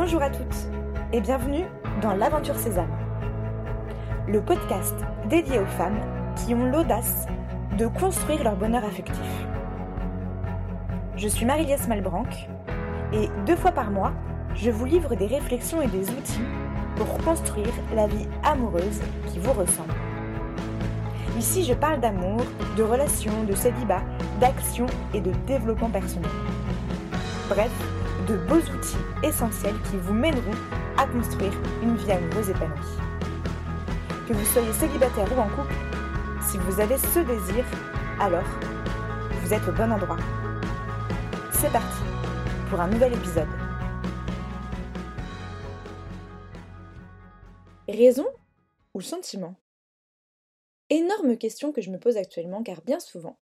Bonjour à toutes et bienvenue dans l'Aventure Sésame, le podcast dédié aux femmes qui ont l'audace de construire leur bonheur affectif. Je suis Marie-Liesse Malbranc et deux fois par mois, je vous livre des réflexions et des outils pour construire la vie amoureuse qui vous ressemble. Ici, je parle d'amour, de relations, de célibat, d'action et de développement personnel. Bref, de beaux outils essentiels qui vous mèneront à construire une vie amoureuse épanouie. Que vous soyez célibataire ou en couple, si vous avez ce désir, alors vous êtes au bon endroit. C'est parti pour un nouvel épisode. Raison ou sentiment? Énorme question que je me pose actuellement car bien souvent,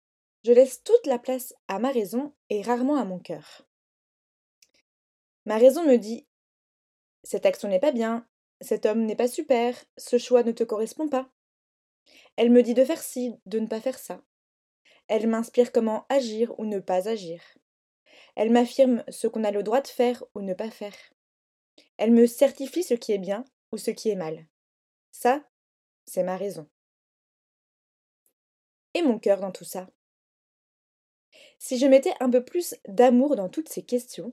je laisse toute la place à ma raison et rarement à mon cœur. Ma raison me dit Cette action n'est pas bien, cet homme n'est pas super, ce choix ne te correspond pas. Elle me dit de faire ci, de ne pas faire ça. Elle m'inspire comment agir ou ne pas agir. Elle m'affirme ce qu'on a le droit de faire ou ne pas faire. Elle me certifie ce qui est bien ou ce qui est mal. Ça, c'est ma raison. Et mon cœur dans tout ça Si je mettais un peu plus d'amour dans toutes ces questions,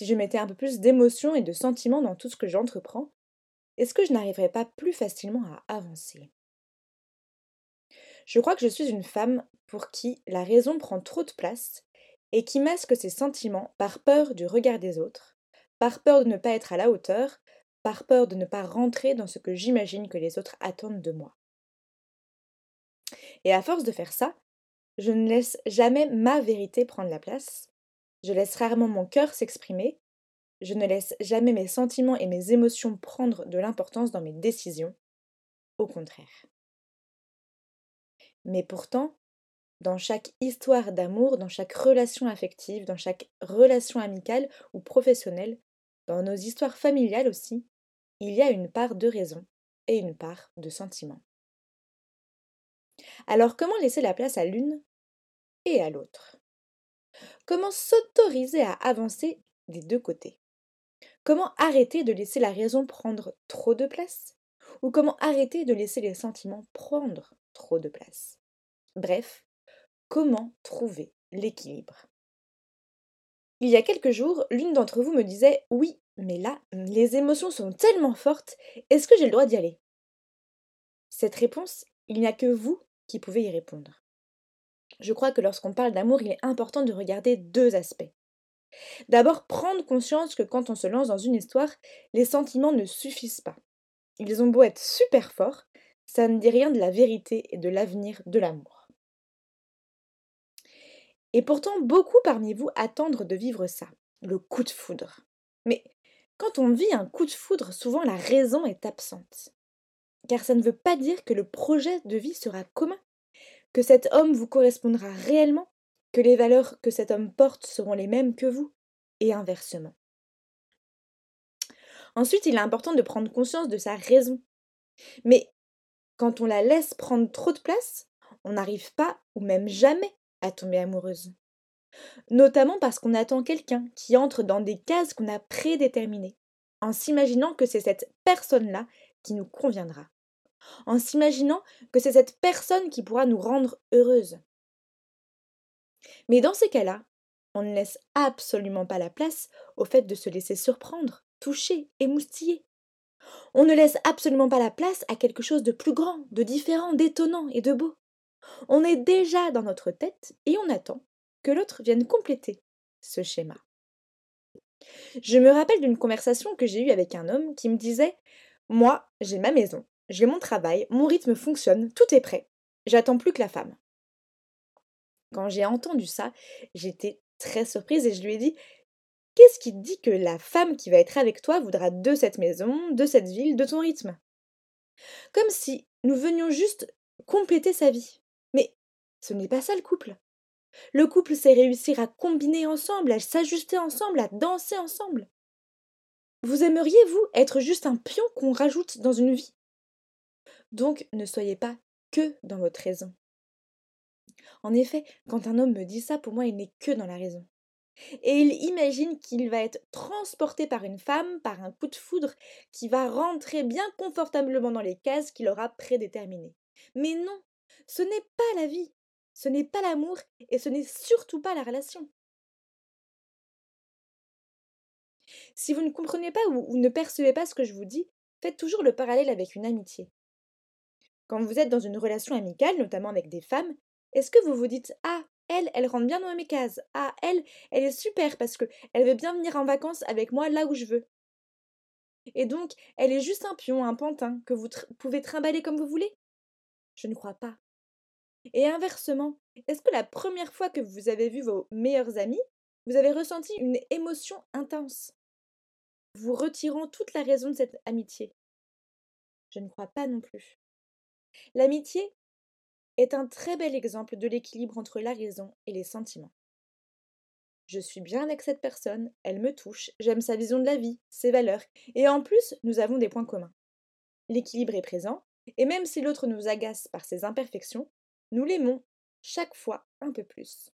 si je mettais un peu plus d'émotion et de sentiment dans tout ce que j'entreprends, est-ce que je n'arriverais pas plus facilement à avancer? Je crois que je suis une femme pour qui la raison prend trop de place et qui masque ses sentiments par peur du regard des autres, par peur de ne pas être à la hauteur, par peur de ne pas rentrer dans ce que j'imagine que les autres attendent de moi. Et à force de faire ça, je ne laisse jamais ma vérité prendre la place, je laisse rarement mon cœur s'exprimer. Je ne laisse jamais mes sentiments et mes émotions prendre de l'importance dans mes décisions. Au contraire. Mais pourtant, dans chaque histoire d'amour, dans chaque relation affective, dans chaque relation amicale ou professionnelle, dans nos histoires familiales aussi, il y a une part de raison et une part de sentiment. Alors comment laisser la place à l'une et à l'autre? Comment s'autoriser à avancer des deux côtés? Comment arrêter de laisser la raison prendre trop de place? Ou comment arrêter de laisser les sentiments prendre trop de place? Bref, comment trouver l'équilibre? Il y a quelques jours, l'une d'entre vous me disait Oui, mais là, les émotions sont tellement fortes, est-ce que j'ai le droit d'y aller? Cette réponse, il n'y a que vous qui pouvez y répondre. Je crois que lorsqu'on parle d'amour, il est important de regarder deux aspects. D'abord, prendre conscience que quand on se lance dans une histoire, les sentiments ne suffisent pas. Ils ont beau être super forts, ça ne dit rien de la vérité et de l'avenir de l'amour. Et pourtant, beaucoup parmi vous attendent de vivre ça, le coup de foudre. Mais quand on vit un coup de foudre, souvent la raison est absente. Car ça ne veut pas dire que le projet de vie sera commun que cet homme vous correspondra réellement, que les valeurs que cet homme porte seront les mêmes que vous, et inversement. Ensuite, il est important de prendre conscience de sa raison. Mais quand on la laisse prendre trop de place, on n'arrive pas, ou même jamais, à tomber amoureuse. Notamment parce qu'on attend quelqu'un qui entre dans des cases qu'on a prédéterminées, en s'imaginant que c'est cette personne-là qui nous conviendra en s'imaginant que c'est cette personne qui pourra nous rendre heureuses. Mais dans ces cas-là, on ne laisse absolument pas la place au fait de se laisser surprendre, toucher, émoustiller. On ne laisse absolument pas la place à quelque chose de plus grand, de différent, d'étonnant et de beau. On est déjà dans notre tête et on attend que l'autre vienne compléter ce schéma. Je me rappelle d'une conversation que j'ai eue avec un homme qui me disait Moi, j'ai ma maison, j'ai mon travail, mon rythme fonctionne, tout est prêt. J'attends plus que la femme. Quand j'ai entendu ça, j'étais très surprise et je lui ai dit Qu'est-ce qui dit que la femme qui va être avec toi voudra de cette maison, de cette ville, de ton rythme? Comme si nous venions juste compléter sa vie. Mais ce n'est pas ça le couple. Le couple, c'est réussir à combiner ensemble, à s'ajuster ensemble, à danser ensemble. Vous aimeriez, vous, être juste un pion qu'on rajoute dans une vie? Donc ne soyez pas que dans votre raison. En effet, quand un homme me dit ça, pour moi, il n'est que dans la raison. Et il imagine qu'il va être transporté par une femme, par un coup de foudre, qui va rentrer bien confortablement dans les cases qu'il aura prédéterminées. Mais non, ce n'est pas la vie, ce n'est pas l'amour, et ce n'est surtout pas la relation. Si vous ne comprenez pas ou, ne percevez pas ce que je vous dis, faites toujours le parallèle avec une amitié. Quand vous êtes dans une relation amicale, notamment avec des femmes, est-ce que vous vous dites Ah, elle, elle rentre bien dans mes cases. Ah, elle, elle est super parce que elle veut bien venir en vacances avec moi là où je veux. Et donc, elle est juste un pion, un pantin que vous pouvez trimballer comme vous voulez? Je ne crois pas. Et inversement, est-ce que la première fois que vous avez vu vos meilleurs amis, vous avez ressenti une émotion intense? Vous retirant toute la raison de cette amitié? Je ne crois pas non plus. L'amitié est un très bel exemple de l'équilibre entre la raison et les sentiments. Je suis bien avec cette personne, elle me touche, j'aime sa vision de la vie, ses valeurs, et en plus, nous avons des points communs. L'équilibre est présent, et même si l'autre nous agace par ses imperfections, nous l'aimons chaque fois un peu plus.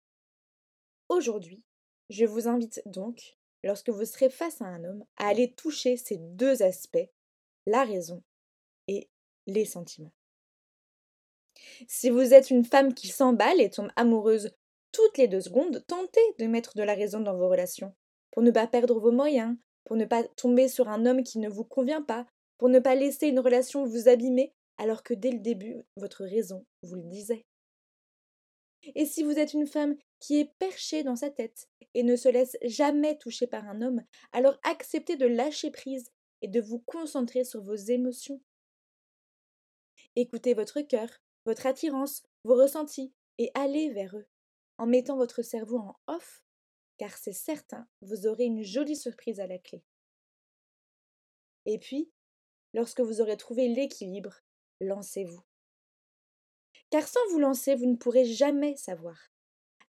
Aujourd'hui, je vous invite donc, lorsque vous serez face à un homme, à aller toucher ces deux aspects, la raison et les sentiments. Si vous êtes une femme qui s'emballe et tombe amoureuse toutes les deux secondes, tentez de mettre de la raison dans vos relations, pour ne pas perdre vos moyens, pour ne pas tomber sur un homme qui ne vous convient pas, pour ne pas laisser une relation vous abîmer, alors que dès le début, votre raison vous le disait. Et si vous êtes une femme qui est perchée dans sa tête et ne se laisse jamais toucher par un homme, alors acceptez de lâcher prise et de vous concentrer sur vos émotions. Écoutez votre cœur, votre attirance, vos ressentis, et allez vers eux, en mettant votre cerveau en off, car c'est certain, vous aurez une jolie surprise à la clé. Et puis, lorsque vous aurez trouvé l'équilibre, lancez-vous. Car sans vous lancer, vous ne pourrez jamais savoir.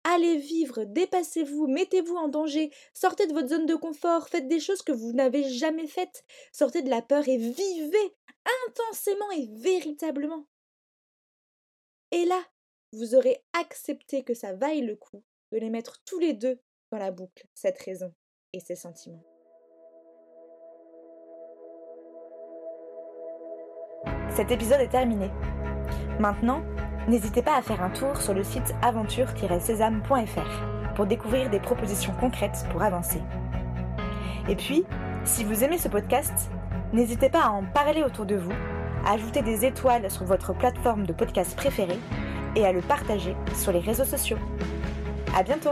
Allez vivre, dépassez-vous, mettez-vous en danger, sortez de votre zone de confort, faites des choses que vous n'avez jamais faites, sortez de la peur et vivez intensément et véritablement. Et là, vous aurez accepté que ça vaille le coup de les mettre tous les deux dans la boucle, cette raison et ces sentiments. Cet épisode est terminé. Maintenant, n'hésitez pas à faire un tour sur le site aventure-sésame.fr pour découvrir des propositions concrètes pour avancer. Et puis, si vous aimez ce podcast, n'hésitez pas à en parler autour de vous ajouter des étoiles sur votre plateforme de podcast préférée et à le partager sur les réseaux sociaux. À bientôt!